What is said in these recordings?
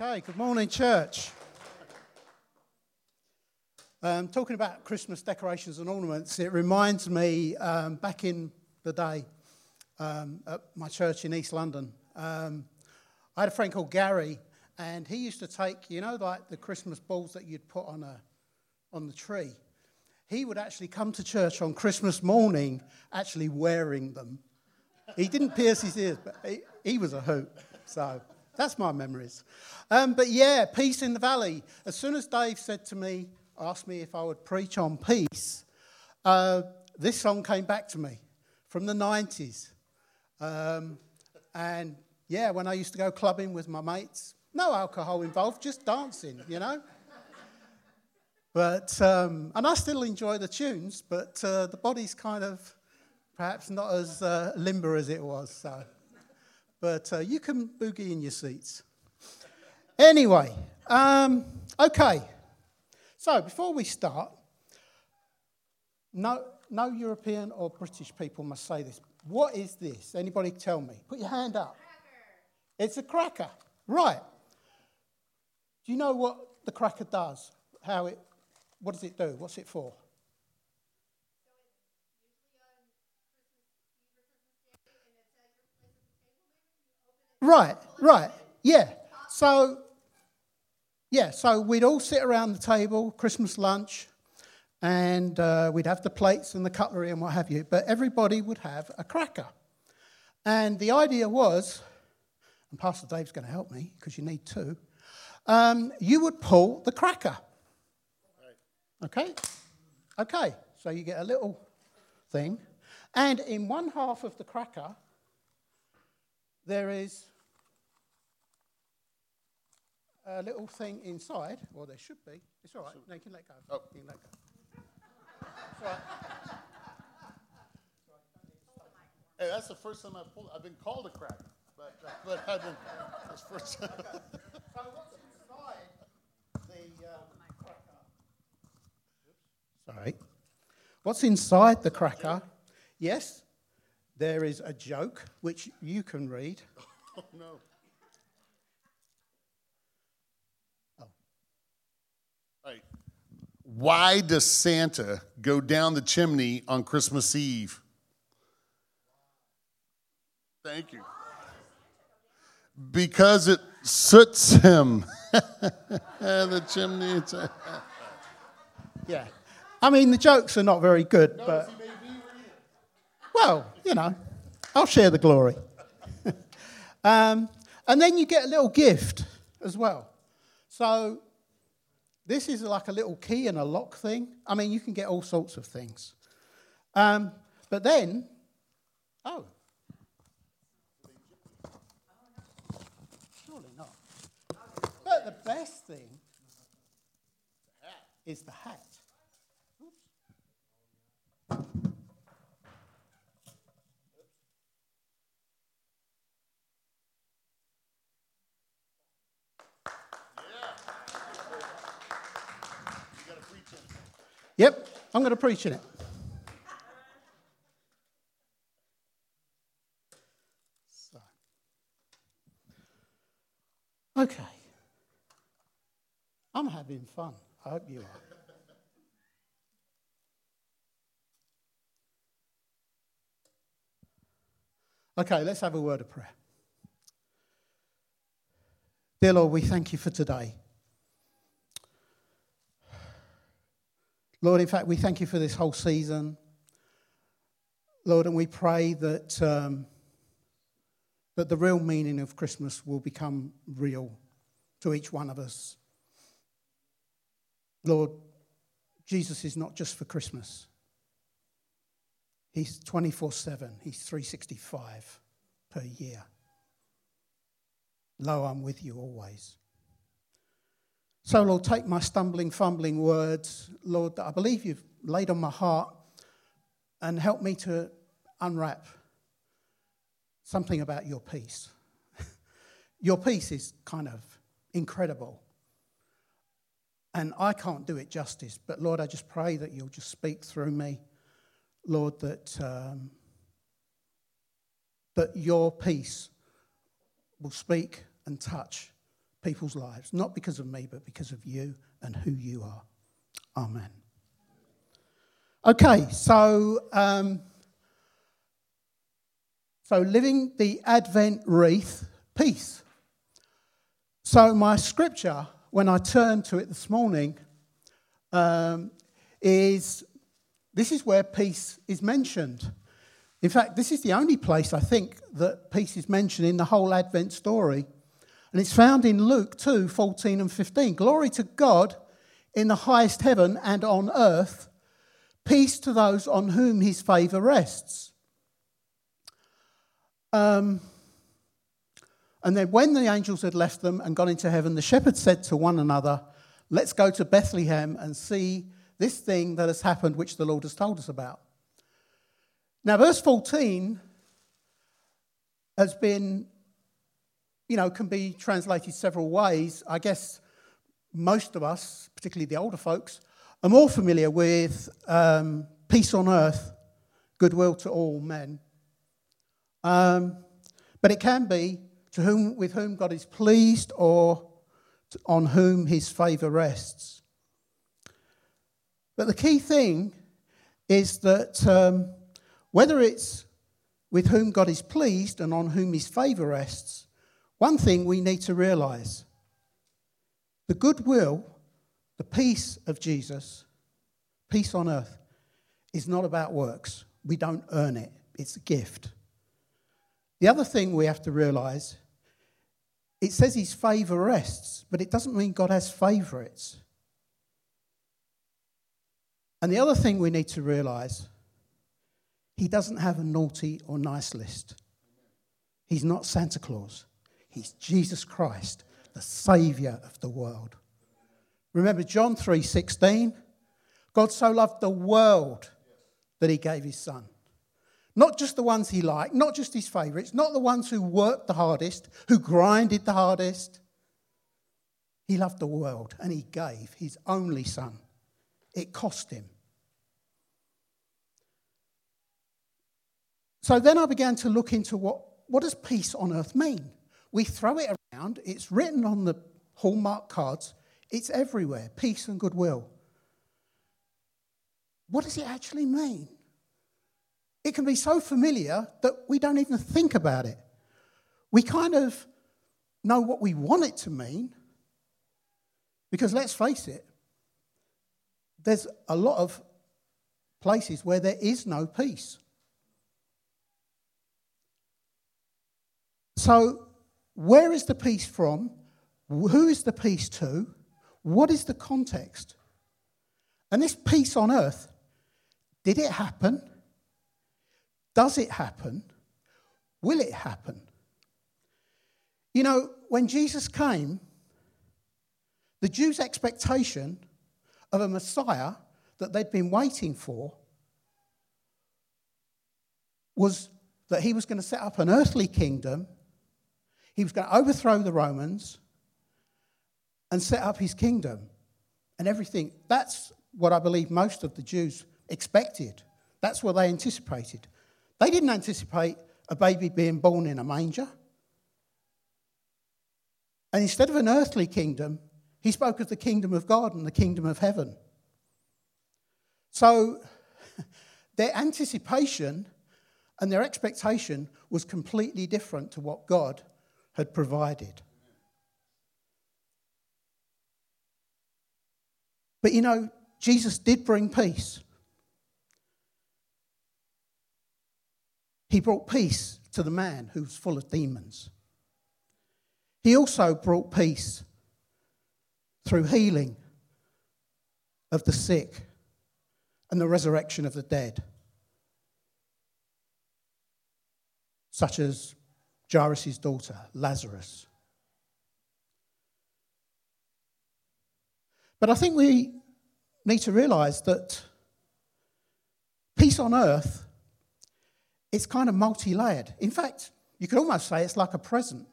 Okay, good morning, church. Um, talking about Christmas decorations and ornaments, it reminds me um, back in the day um, at my church in East London. Um, I had a friend called Gary, and he used to take, you know, like the Christmas balls that you'd put on, a, on the tree. He would actually come to church on Christmas morning actually wearing them. He didn't pierce his ears, but he, he was a hoot. So. That's my memories. Um, but yeah, peace in the valley. As soon as Dave said to me, asked me if I would preach on peace, uh, this song came back to me from the 90s. Um, and yeah, when I used to go clubbing with my mates, no alcohol involved, just dancing, you know? But, um, and I still enjoy the tunes, but uh, the body's kind of perhaps not as uh, limber as it was. So but uh, you can boogie in your seats. Anyway, um, okay. So before we start, no, no European or British people must say this. What is this? Anybody tell me? Put your hand up. Cracker. It's a cracker. Right. Do you know what the cracker does? How it, what does it do? What's it for? Right, right, yeah. So, yeah, so we'd all sit around the table, Christmas lunch, and uh, we'd have the plates and the cutlery and what have you, but everybody would have a cracker. And the idea was, and Pastor Dave's going to help me because you need two, um, you would pull the cracker. Okay? Okay, so you get a little thing, and in one half of the cracker, there is a little thing inside. Well, there should be. It's all right. No, you can let go. Oh. You can let go. It's all right. Hey, that's the first time I've pulled. I've been called a crack, but uh, but I've been. That's first. okay. So what's inside the uh, cracker? Oops. Sorry. What's inside the cracker? Yes, there is a joke which you can read. Oh no. Why does Santa go down the chimney on Christmas Eve? Thank you. Because it suits him. the chimney. yeah. I mean, the jokes are not very good, but. Well, you know, I'll share the glory. um, and then you get a little gift as well. So this is like a little key and a lock thing. I mean, you can get all sorts of things. Um, but then, oh. Surely not. But the best thing is the hat. Yep, I'm going to preach in it. Okay. I'm having fun. I hope you are. Okay, let's have a word of prayer. Dear Lord, we thank you for today. Lord, in fact, we thank you for this whole season. Lord, and we pray that, um, that the real meaning of Christmas will become real to each one of us. Lord, Jesus is not just for Christmas. He's 24 7, He's 365 per year. Lo, I'm with you always. So, Lord, take my stumbling, fumbling words, Lord, that I believe you've laid on my heart, and help me to unwrap something about your peace. your peace is kind of incredible. And I can't do it justice, but Lord, I just pray that you'll just speak through me. Lord, that, um, that your peace will speak and touch people's lives, not because of me, but because of you and who you are. Amen. Okay, so um, so living the Advent wreath, peace. So my scripture, when I turned to it this morning, um, is this is where peace is mentioned. In fact, this is the only place I think that peace is mentioned in the whole Advent story. And it's found in Luke 2 14 and 15. Glory to God in the highest heaven and on earth, peace to those on whom his favour rests. Um, and then, when the angels had left them and gone into heaven, the shepherds said to one another, Let's go to Bethlehem and see this thing that has happened, which the Lord has told us about. Now, verse 14 has been, you know, can be translated several ways. I guess most of us, particularly the older folks, are more familiar with um, peace on earth, goodwill to all men. Um, but it can be to whom, with whom God is pleased or on whom his favour rests. But the key thing is that um, whether it's with whom God is pleased and on whom his favour rests, one thing we need to realise the goodwill, the peace of Jesus, peace on earth, is not about works. We don't earn it, it's a gift. The other thing we have to realise it says his favour rests, but it doesn't mean God has favourites. And the other thing we need to realise he doesn't have a naughty or nice list. He's not Santa Claus. He's Jesus Christ, the savior of the world. Remember John 3:16? God so loved the world that he gave his son. Not just the ones he liked, not just his favorites, not the ones who worked the hardest, who grinded the hardest. He loved the world and he gave his only son. It cost him. So then I began to look into what, what does peace on earth mean? We throw it around, it's written on the hallmark cards, it's everywhere peace and goodwill. What does it actually mean? It can be so familiar that we don't even think about it. We kind of know what we want it to mean, because let's face it, there's a lot of places where there is no peace. So, where is the peace from? Who is the peace to? What is the context? And this peace on earth, did it happen? Does it happen? Will it happen? You know, when Jesus came, the Jews' expectation of a Messiah that they'd been waiting for was that he was going to set up an earthly kingdom he was going to overthrow the Romans and set up his kingdom and everything. That's what I believe most of the Jews expected. That's what they anticipated. They didn't anticipate a baby being born in a manger. And instead of an earthly kingdom, he spoke of the kingdom of God and the kingdom of heaven. So their anticipation and their expectation was completely different to what God had provided. But you know, Jesus did bring peace. He brought peace to the man who was full of demons. He also brought peace through healing of the sick and the resurrection of the dead, such as Jairus' daughter, Lazarus. But I think we need to realize that peace on earth is kind of multi layered. In fact, you could almost say it's like a present.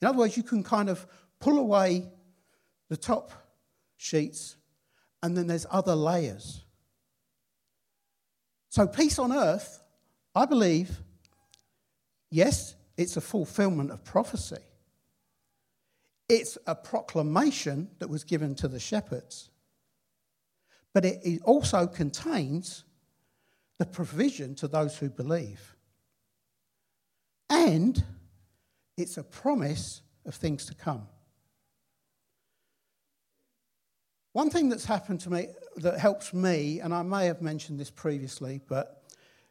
In other words, you can kind of pull away the top sheets and then there's other layers. So, peace on earth, I believe, yes, it's a fulfillment of prophecy. It's a proclamation that was given to the shepherds, but it also contains the provision to those who believe. And it's a promise of things to come. One thing that's happened to me that helps me, and I may have mentioned this previously, but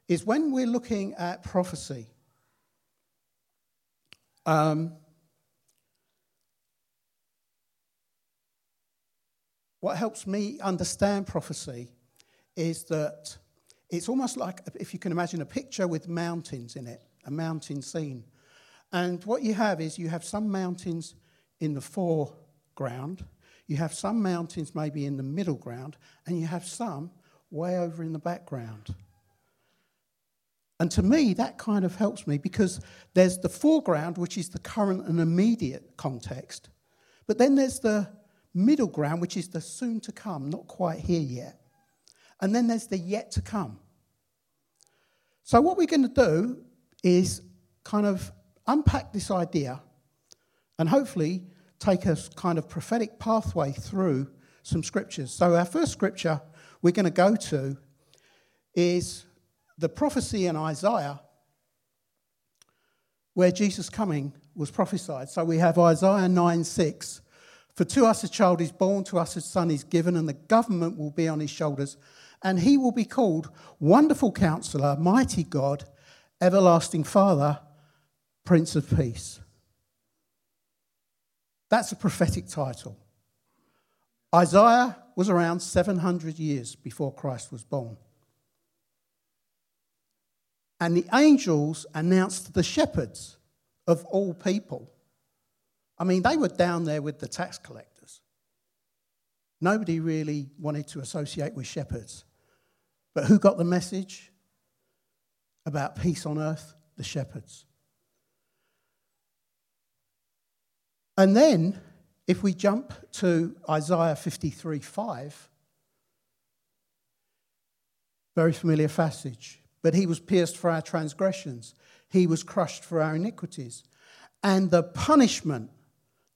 is when we're looking at prophecy. Um, what helps me understand prophecy is that it's almost like if you can imagine a picture with mountains in it, a mountain scene. And what you have is you have some mountains in the foreground, you have some mountains maybe in the middle ground, and you have some way over in the background. And to me, that kind of helps me because there's the foreground, which is the current and immediate context, but then there's the middle ground, which is the soon to come, not quite here yet. And then there's the yet to come. So, what we're going to do is kind of unpack this idea and hopefully take a kind of prophetic pathway through some scriptures. So, our first scripture we're going to go to is the prophecy in Isaiah where Jesus' coming was prophesied. So, we have Isaiah 9 6. For to us a child is born, to us a son is given, and the government will be on his shoulders and he will be called Wonderful Counselor, Mighty God, Everlasting Father, Prince of Peace. That's a prophetic title. Isaiah was around 700 years before Christ was born. And the angels announced to the shepherds of all people. I mean, they were down there with the tax collectors. Nobody really wanted to associate with shepherds. But who got the message about peace on earth? The shepherds. And then, if we jump to Isaiah 53 5, very familiar passage. But he was pierced for our transgressions, he was crushed for our iniquities. And the punishment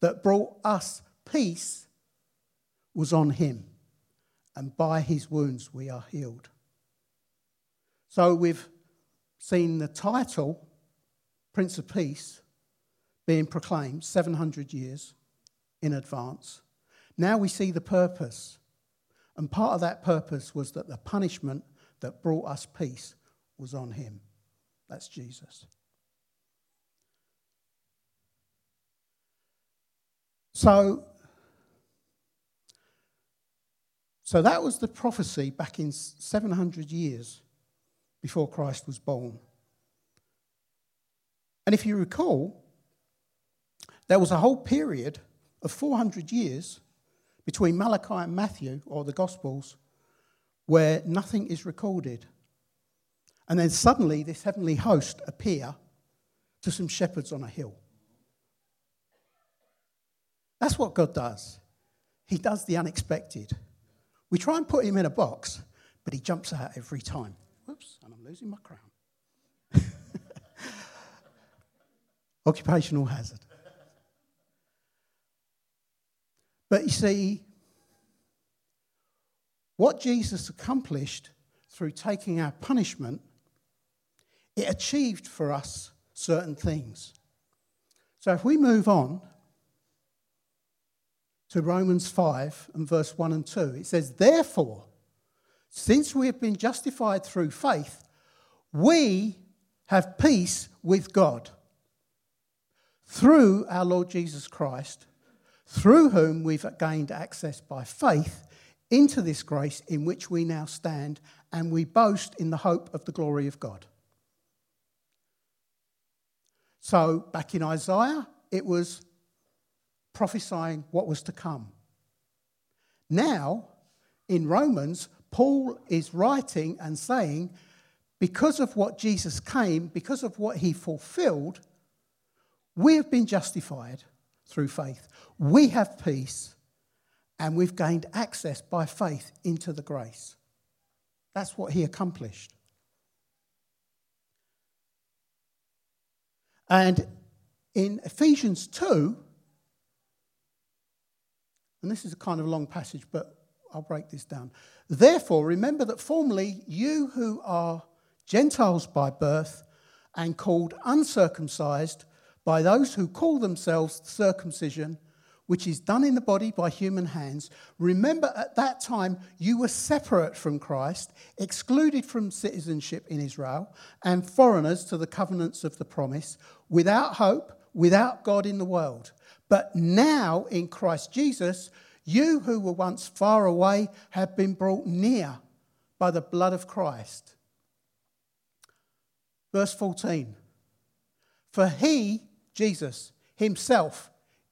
that brought us peace was on him. And by his wounds we are healed. So we've seen the title, Prince of Peace, being proclaimed 700 years in advance. Now we see the purpose. And part of that purpose was that the punishment that brought us peace was on him. That's Jesus. So, so that was the prophecy back in 700 years before Christ was born. And if you recall, there was a whole period of 400 years between Malachi and Matthew, or the Gospels, where nothing is recorded. And then suddenly this heavenly host appear to some shepherds on a hill. That's what God does. He does the unexpected. We try and put him in a box, but he jumps out every time. Whoops, and I'm losing my crown. Occupational hazard. But you see, what Jesus accomplished through taking our punishment, it achieved for us certain things. So if we move on to Romans 5 and verse 1 and 2, it says, Therefore, since we have been justified through faith, we have peace with God through our Lord Jesus Christ, through whom we've gained access by faith into this grace in which we now stand, and we boast in the hope of the glory of God. So, back in Isaiah, it was prophesying what was to come. Now, in Romans, Paul is writing and saying, because of what Jesus came, because of what he fulfilled, we have been justified through faith. We have peace, and we've gained access by faith into the grace. That's what he accomplished. And in Ephesians 2, And this is a kind of long passage, but I'll break this down. Therefore, remember that formerly you who are Gentiles by birth and called uncircumcised by those who call themselves circumcision, which is done in the body by human hands, remember at that time you were separate from Christ, excluded from citizenship in Israel, and foreigners to the covenants of the promise, without hope, without God in the world. But now in Christ Jesus, you who were once far away have been brought near by the blood of Christ. Verse 14 For he, Jesus, himself,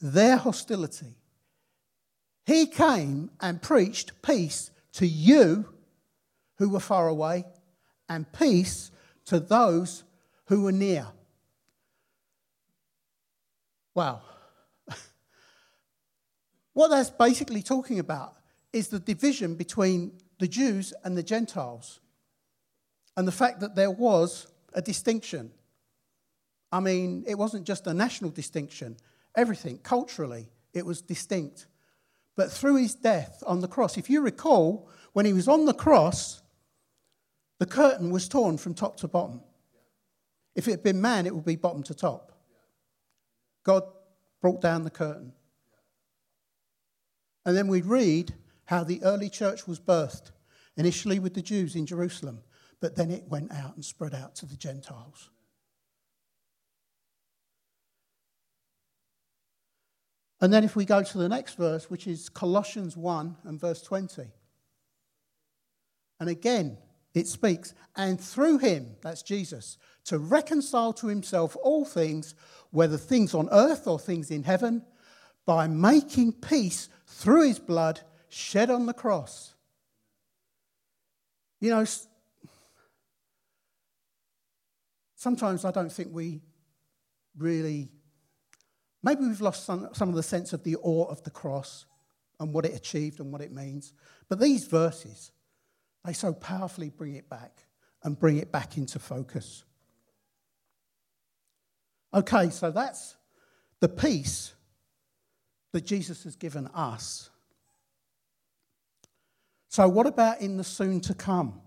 their hostility. He came and preached peace to you who were far away and peace to those who were near. Wow. what that's basically talking about is the division between the Jews and the Gentiles and the fact that there was a distinction. I mean, it wasn't just a national distinction, everything, culturally, it was distinct. But through his death on the cross, if you recall, when he was on the cross, the curtain was torn from top to bottom. If it had been man, it would be bottom to top. God brought down the curtain. And then we read how the early church was birthed, initially with the Jews in Jerusalem, but then it went out and spread out to the Gentiles. And then if we go to the next verse, which is Colossians 1 and verse 20. And again, it speaks, and through him, that's Jesus, to reconcile to himself all things, whether things on earth or things in heaven, by making peace through his blood shed on the cross. You know, sometimes I don't think we really Maybe we've lost some, some of the sense of the awe of the cross and what it achieved and what it means. But these verses, they so powerfully bring it back and bring it back into focus. Okay, so that's the peace that Jesus has given us. So, what about in the soon to come?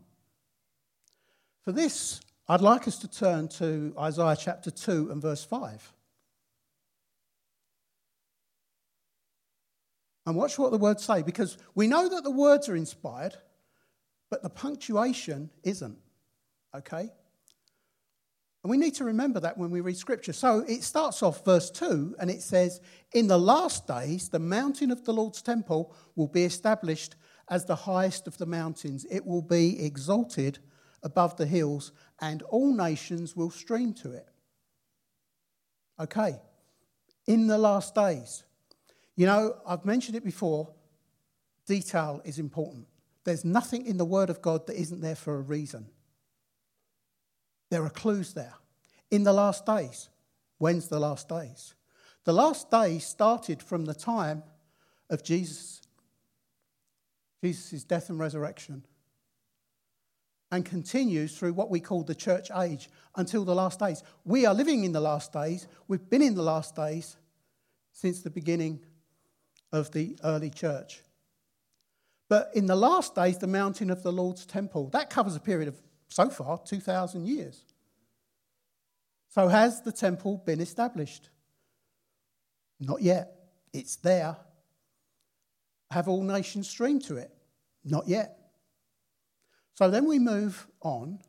For this, I'd like us to turn to Isaiah chapter 2 and verse 5. And watch what the words say, because we know that the words are inspired, but the punctuation isn't. Okay? And we need to remember that when we read scripture. So it starts off verse 2 and it says, In the last days, the mountain of the Lord's temple will be established as the highest of the mountains. It will be exalted above the hills, and all nations will stream to it. Okay, in the last days. You know, I've mentioned it before detail is important. There's nothing in the Word of God that isn't there for a reason. There are clues there. In the last days, when's the last days? The last days started from the time of Jesus, Jesus' death and resurrection, and continues through what we call the church age until the last days. We are living in the last days. We've been in the last days since the beginning of the early church. But in the last days, the mountain of the Lord's temple, that covers a period of so far 2,000 years. So has the temple been established? Not yet. It's there. Have all nations streamed to it? Not yet. So then we move on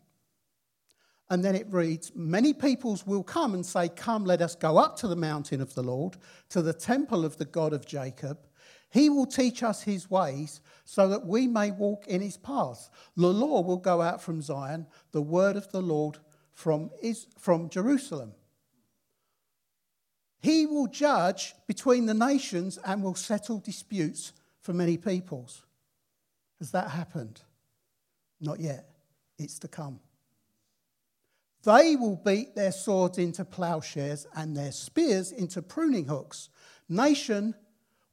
and then it reads Many peoples will come and say, Come, let us go up to the mountain of the Lord, to the temple of the God of Jacob. He will teach us his ways so that we may walk in his paths. The law will go out from Zion, the word of the Lord from, is, from Jerusalem. He will judge between the nations and will settle disputes for many peoples. Has that happened? Not yet. It's to come. They will beat their swords into plowshares and their spears into pruning hooks. Nation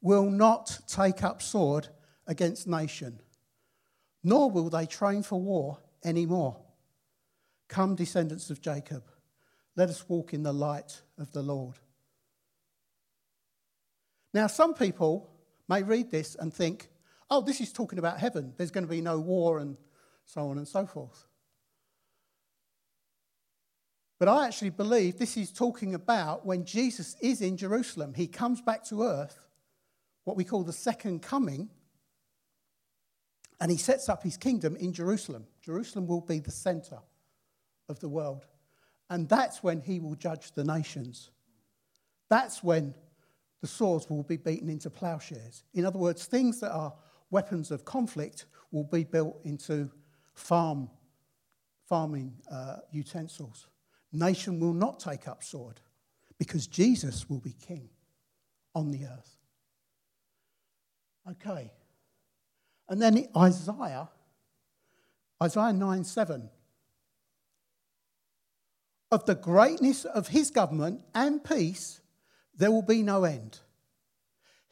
will not take up sword against nation, nor will they train for war anymore. Come, descendants of Jacob, let us walk in the light of the Lord. Now, some people may read this and think, oh, this is talking about heaven. There's going to be no war and so on and so forth. But I actually believe this is talking about when Jesus is in Jerusalem. He comes back to earth, what we call the second coming, and he sets up his kingdom in Jerusalem. Jerusalem will be the center of the world. And that's when he will judge the nations. That's when the swords will be beaten into plowshares. In other words, things that are weapons of conflict will be built into farm, farming uh, utensils. Nation will not take up sword because Jesus will be king on the earth. Okay. And then Isaiah, Isaiah 9 7. Of the greatness of his government and peace, there will be no end.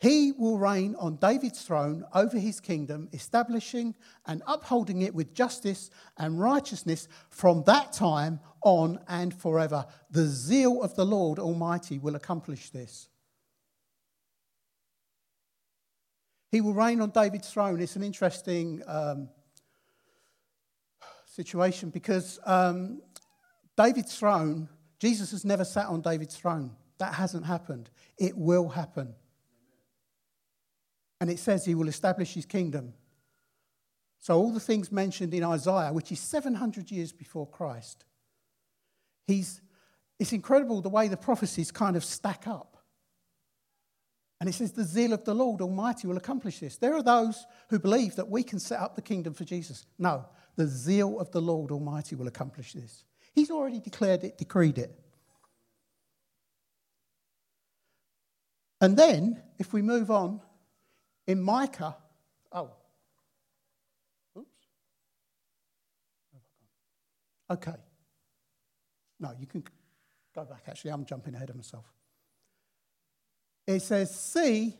He will reign on David's throne over his kingdom, establishing and upholding it with justice and righteousness from that time on and forever. The zeal of the Lord Almighty will accomplish this. He will reign on David's throne. It's an interesting um, situation because um, David's throne, Jesus has never sat on David's throne. That hasn't happened. It will happen. And it says he will establish his kingdom. So, all the things mentioned in Isaiah, which is 700 years before Christ, he's, it's incredible the way the prophecies kind of stack up. And it says, The zeal of the Lord Almighty will accomplish this. There are those who believe that we can set up the kingdom for Jesus. No, the zeal of the Lord Almighty will accomplish this. He's already declared it, decreed it. And then, if we move on in Micah, oh, oops. Okay. No, you can go back, actually. I'm jumping ahead of myself. It says, See,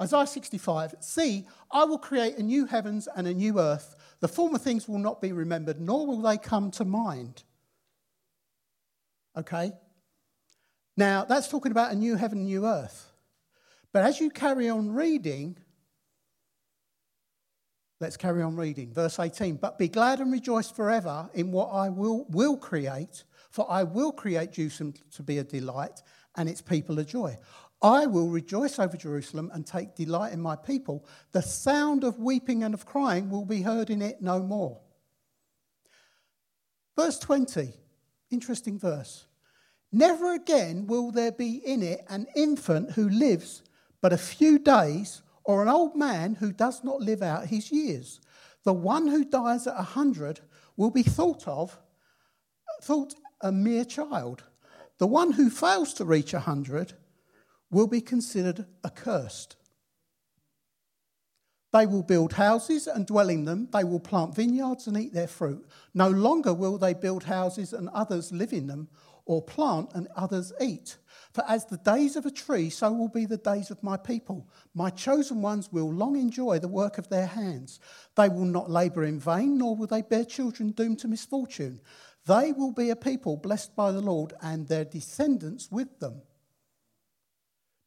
Isaiah 65, See, I will create a new heavens and a new earth. The former things will not be remembered, nor will they come to mind. Okay? Now, that's talking about a new heaven new earth. But as you carry on reading, let's carry on reading. Verse 18 But be glad and rejoice forever in what I will, will create, for I will create Jerusalem to be a delight and its people a joy. I will rejoice over Jerusalem and take delight in my people. The sound of weeping and of crying will be heard in it no more. Verse 20, interesting verse. Never again will there be in it an infant who lives but a few days, or an old man who does not live out his years. The one who dies at a hundred will be thought of, thought a mere child. The one who fails to reach a hundred will be considered accursed. They will build houses and dwell in them. They will plant vineyards and eat their fruit. No longer will they build houses and others live in them, or plant and others eat. For as the days of a tree, so will be the days of my people. My chosen ones will long enjoy the work of their hands. They will not labour in vain, nor will they bear children doomed to misfortune. They will be a people blessed by the Lord, and their descendants with them.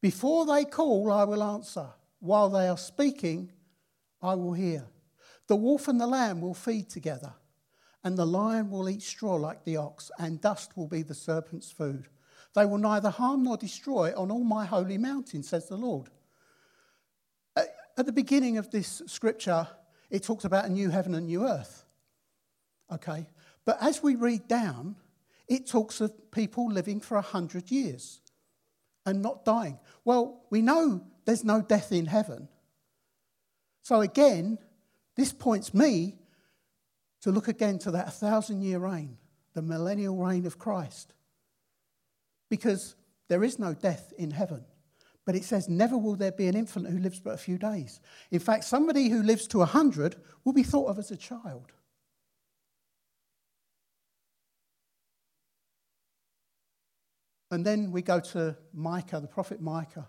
Before they call, I will answer. While they are speaking, I will hear. The wolf and the lamb will feed together, and the lion will eat straw like the ox, and dust will be the serpent's food. They will neither harm nor destroy on all my holy mountain, says the Lord. At the beginning of this scripture, it talks about a new heaven and new earth. Okay? But as we read down, it talks of people living for a hundred years and not dying. Well, we know there's no death in heaven. So again, this points me to look again to that thousand year reign, the millennial reign of Christ because there is no death in heaven. But it says, never will there be an infant who lives but a few days. In fact, somebody who lives to 100 will be thought of as a child. And then we go to Micah, the prophet Micah.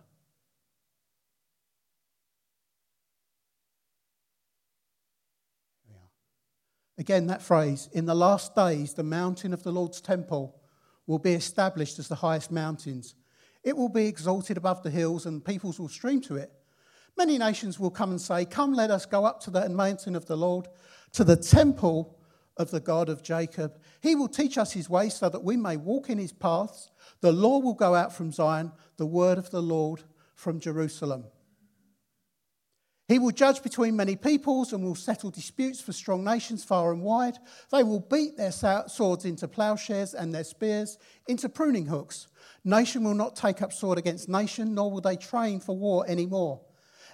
Again, that phrase, in the last days, the mountain of the Lord's temple will be established as the highest mountains it will be exalted above the hills, and peoples will stream to it. Many nations will come and say, Come, let us go up to the mountain of the Lord, to the temple of the God of Jacob. He will teach us his ways so that we may walk in his paths. The law will go out from Zion, the word of the Lord from Jerusalem. He will judge between many peoples and will settle disputes for strong nations far and wide. They will beat their swords into plowshares and their spears into pruning hooks. Nation will not take up sword against nation, nor will they train for war anymore.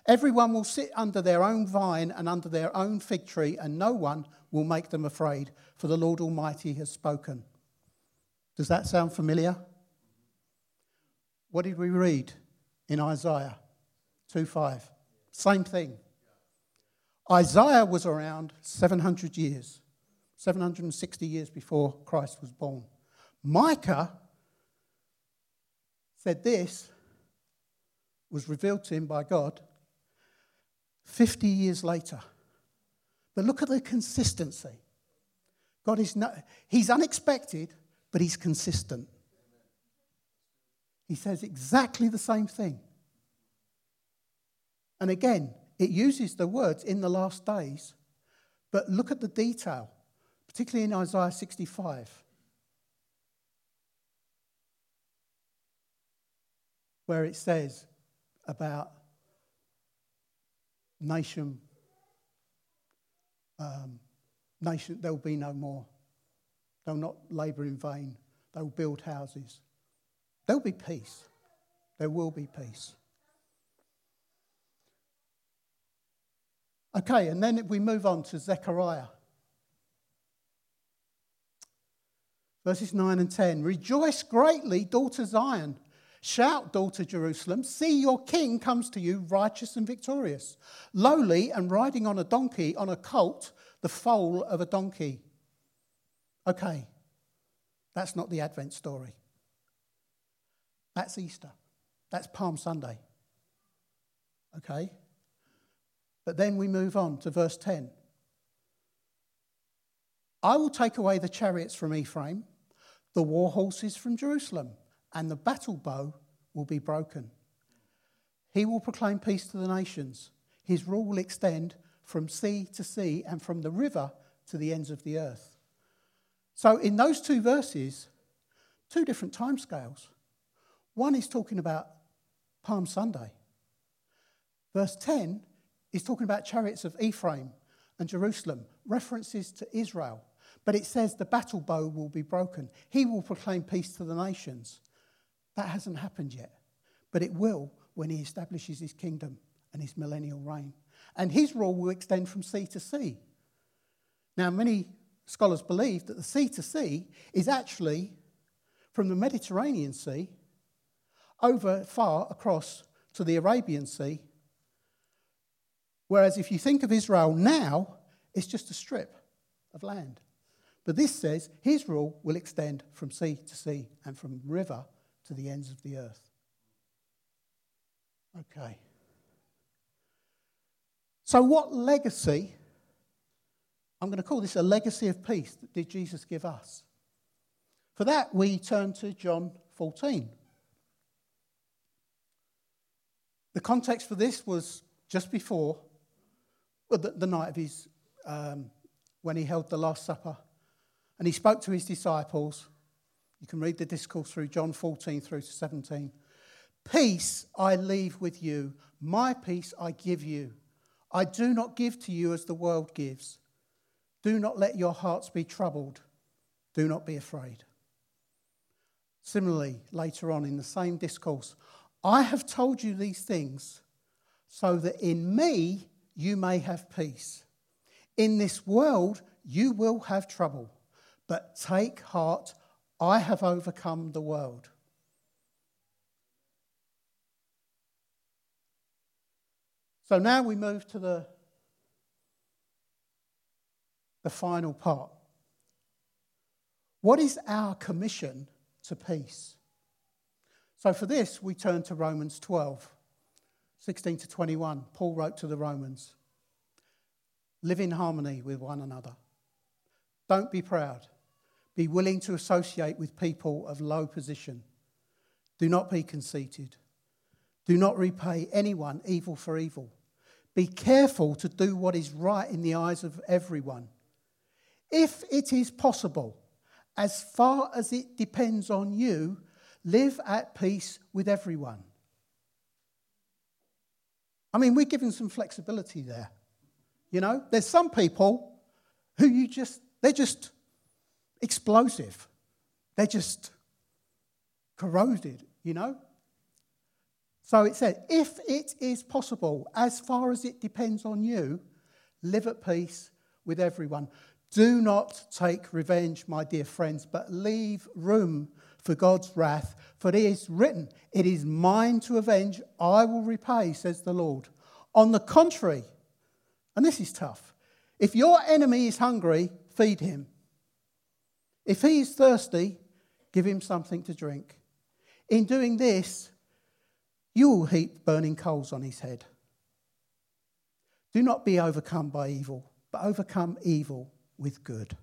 Everyone will sit under their own vine and under their own fig tree, and no one will make them afraid, for the Lord Almighty has spoken. Does that sound familiar? What did we read in Isaiah 2:5? Same thing. Isaiah was around 700 years, 760 years before Christ was born. Micah said this was revealed to him by God 50 years later. But look at the consistency. God is not, he's unexpected, but he's consistent. He says exactly the same thing. And again, it uses the words in the last days, but look at the detail, particularly in Isaiah 65. where it says about nation, um, nation, there will be no more. They'll not labour in vain. They'll build houses. There'll be peace. There will be peace. Okay, and then we move on to Zechariah. Verses 9 and 10. Rejoice greatly, daughter Zion. Shout, daughter Jerusalem, see your king comes to you righteous and victorious, lowly and riding on a donkey, on a colt, the foal of a donkey. Okay, that's not the Advent story. That's Easter. That's Palm Sunday. Okay? But then we move on to verse 10. I will take away the chariots from Ephraim, the war horses from Jerusalem and the battle bow will be broken. He will proclaim peace to the nations. His rule will extend from sea to sea and from the river to the ends of the earth. So, in those two verses, two different timescales. One is talking about Palm Sunday. Verse 10 is talking about chariots of Ephraim and Jerusalem, references to Israel. But it says the battle bow will be broken. He will proclaim peace to the nations. That hasn't happened yet, but it will when he establishes his kingdom and his millennial reign. And his rule will extend from sea to sea. Now, many scholars believe that the sea to sea is actually from the Mediterranean Sea over far across to the Arabian Sea. Whereas if you think of Israel now, it's just a strip of land. But this says his rule will extend from sea to sea and from river to the ends of the earth. Okay. So, what legacy, I'm going to call this a legacy of peace, that did Jesus give us? For that, we turn to John 14. The context for this was just before the, the, night of his, um, when he held the Last Supper. And he spoke to his disciples you can read the discourse through John 14 through to 17. Peace I leave with you, my peace I give you. I do not give to you as the world gives. Do not let your hearts be troubled. Do not be afraid. Similarly, later on in the same discourse, I have told you these things so that in me you may have peace. In this world you will have trouble, but take heart, I have overcome the world. So now we move to the, the final part. What is our commission to peace? So for this, we turn to Romans 12, 16 to 21. Paul wrote to the Romans Live in harmony with one another. Don't be proud. Be willing to associate with people of low position. Do not be conceited. Do not repay anyone evil for evil. Be careful to do what is right in the eyes of everyone. If it is possible, as far as it depends on you, live at peace with everyone. I mean, we're given some flexibility there. You know, there's some people who you just, they're just explosive. They're just corroded, you know? So it said, if it is possible, as far as it depends on you, live at peace with everyone. Do not take revenge, my dear friends, but leave room for God's wrath. For it is written, It is mine to avenge, I will repay, says the Lord. On the contrary, and this is tough. If your enemy is hungry, feed him. If he is thirsty, give him something to drink. In doing this, you will heap burning coals on his head. Do not be overcome by evil, but overcome evil with good.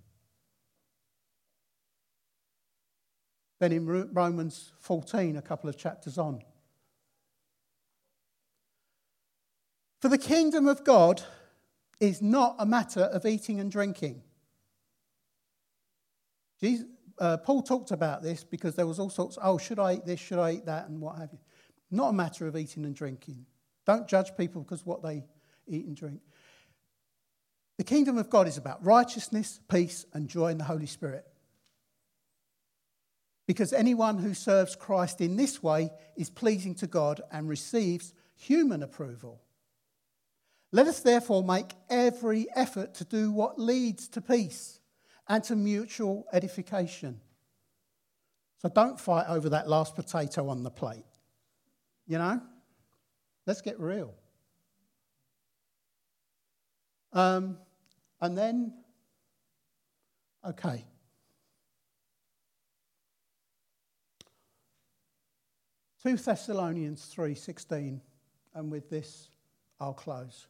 Then in Romans 14, a couple of chapters on. For the kingdom of God is not a matter of eating and drinking. Jesus, uh, Paul talked about this because there was all sorts, oh, should I eat this, should I eat that, and what have you. Not a matter of eating and drinking. Don't judge people because what they eat and drink. The kingdom of God is about righteousness, peace, and joy in the Holy Spirit. Because anyone who serves Christ in this way is pleasing to God and receives human approval. Let us therefore make every effort to do what leads to peace and to mutual edification. So don't fight over that last potato on the plate. You know? Let's get real. Um, and then, okay. Two Thessalonians three sixteen, and with this I'll close.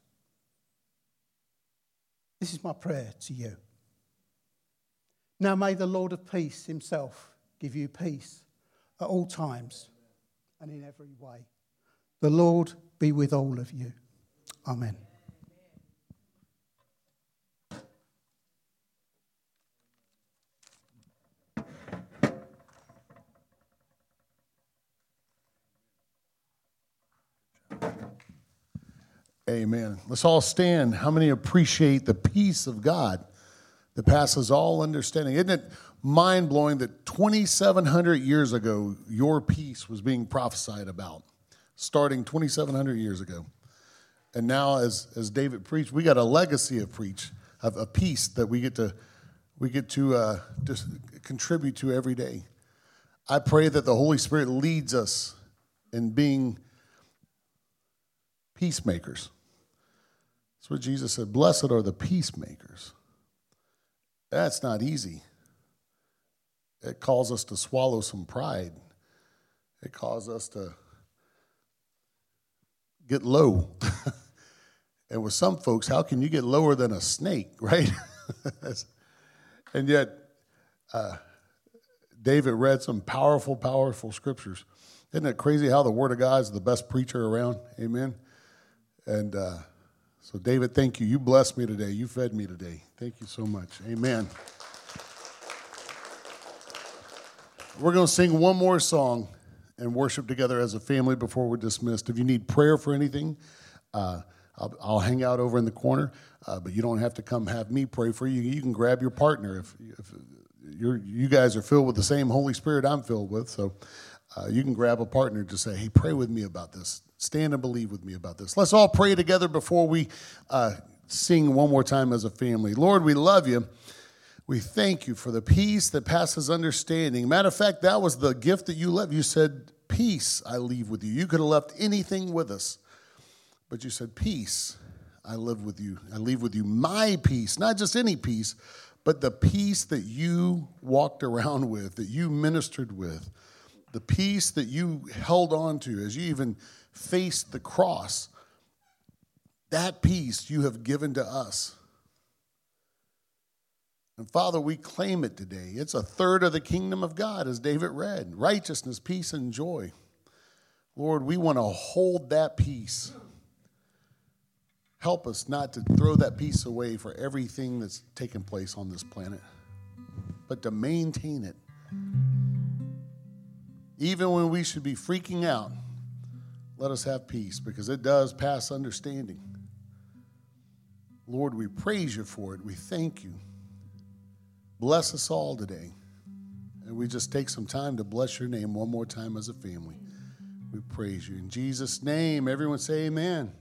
This is my prayer to you. Now may the Lord of peace himself give you peace at all times and in every way. The Lord be with all of you. Amen. Amen. Let's all stand. How many appreciate the peace of God that passes all understanding? Isn't it mind blowing that 2,700 years ago, your peace was being prophesied about, starting 2,700 years ago? And now, as, as David preached, we got a legacy of preach, of a peace that we get to, we get to uh, just contribute to every day. I pray that the Holy Spirit leads us in being peacemakers that's what Jesus said. Blessed are the peacemakers. That's not easy. It calls us to swallow some pride. It calls us to get low. and with some folks, how can you get lower than a snake, right? and yet, uh, David read some powerful, powerful scriptures. Isn't it crazy how the Word of God is the best preacher around? Amen. And uh, so, David, thank you. You blessed me today. You fed me today. Thank you so much. Amen. We're going to sing one more song and worship together as a family before we're dismissed. If you need prayer for anything, uh, I'll, I'll, hang out over in the corner, uh, but you don't have to come have me pray for you. You can grab your partner if, if you guys are filled with the same Holy Spirit I'm filled with. So uh, you can grab a partner to say, hey, pray with me about this. Stand and believe with me about this. Let's all pray together before we uh, sing one more time as a family. Lord, we love you. We thank you for the peace that passes understanding. Matter of fact, that was the gift that you left. You said, Peace I leave with you. You could have left anything with us. But you said, Peace, I live with you. I leave with you my peace, not just any peace, but the peace that you walked around with, that you ministered with, the peace that you held on to as you even faced the cross. That peace you have given to us. And Father, we claim it today. It's a third of the kingdom of God, as David read righteousness, peace, and joy. Lord, we want to hold that peace. Help us not to throw that peace away for everything that's taken place on this planet, but to maintain it. Even when we should be freaking out, let us have peace because it does pass understanding. Lord, we praise you for it. We thank you. Bless us all today. And we just take some time to bless your name one more time as a family. We praise you. In Jesus' name, everyone say amen.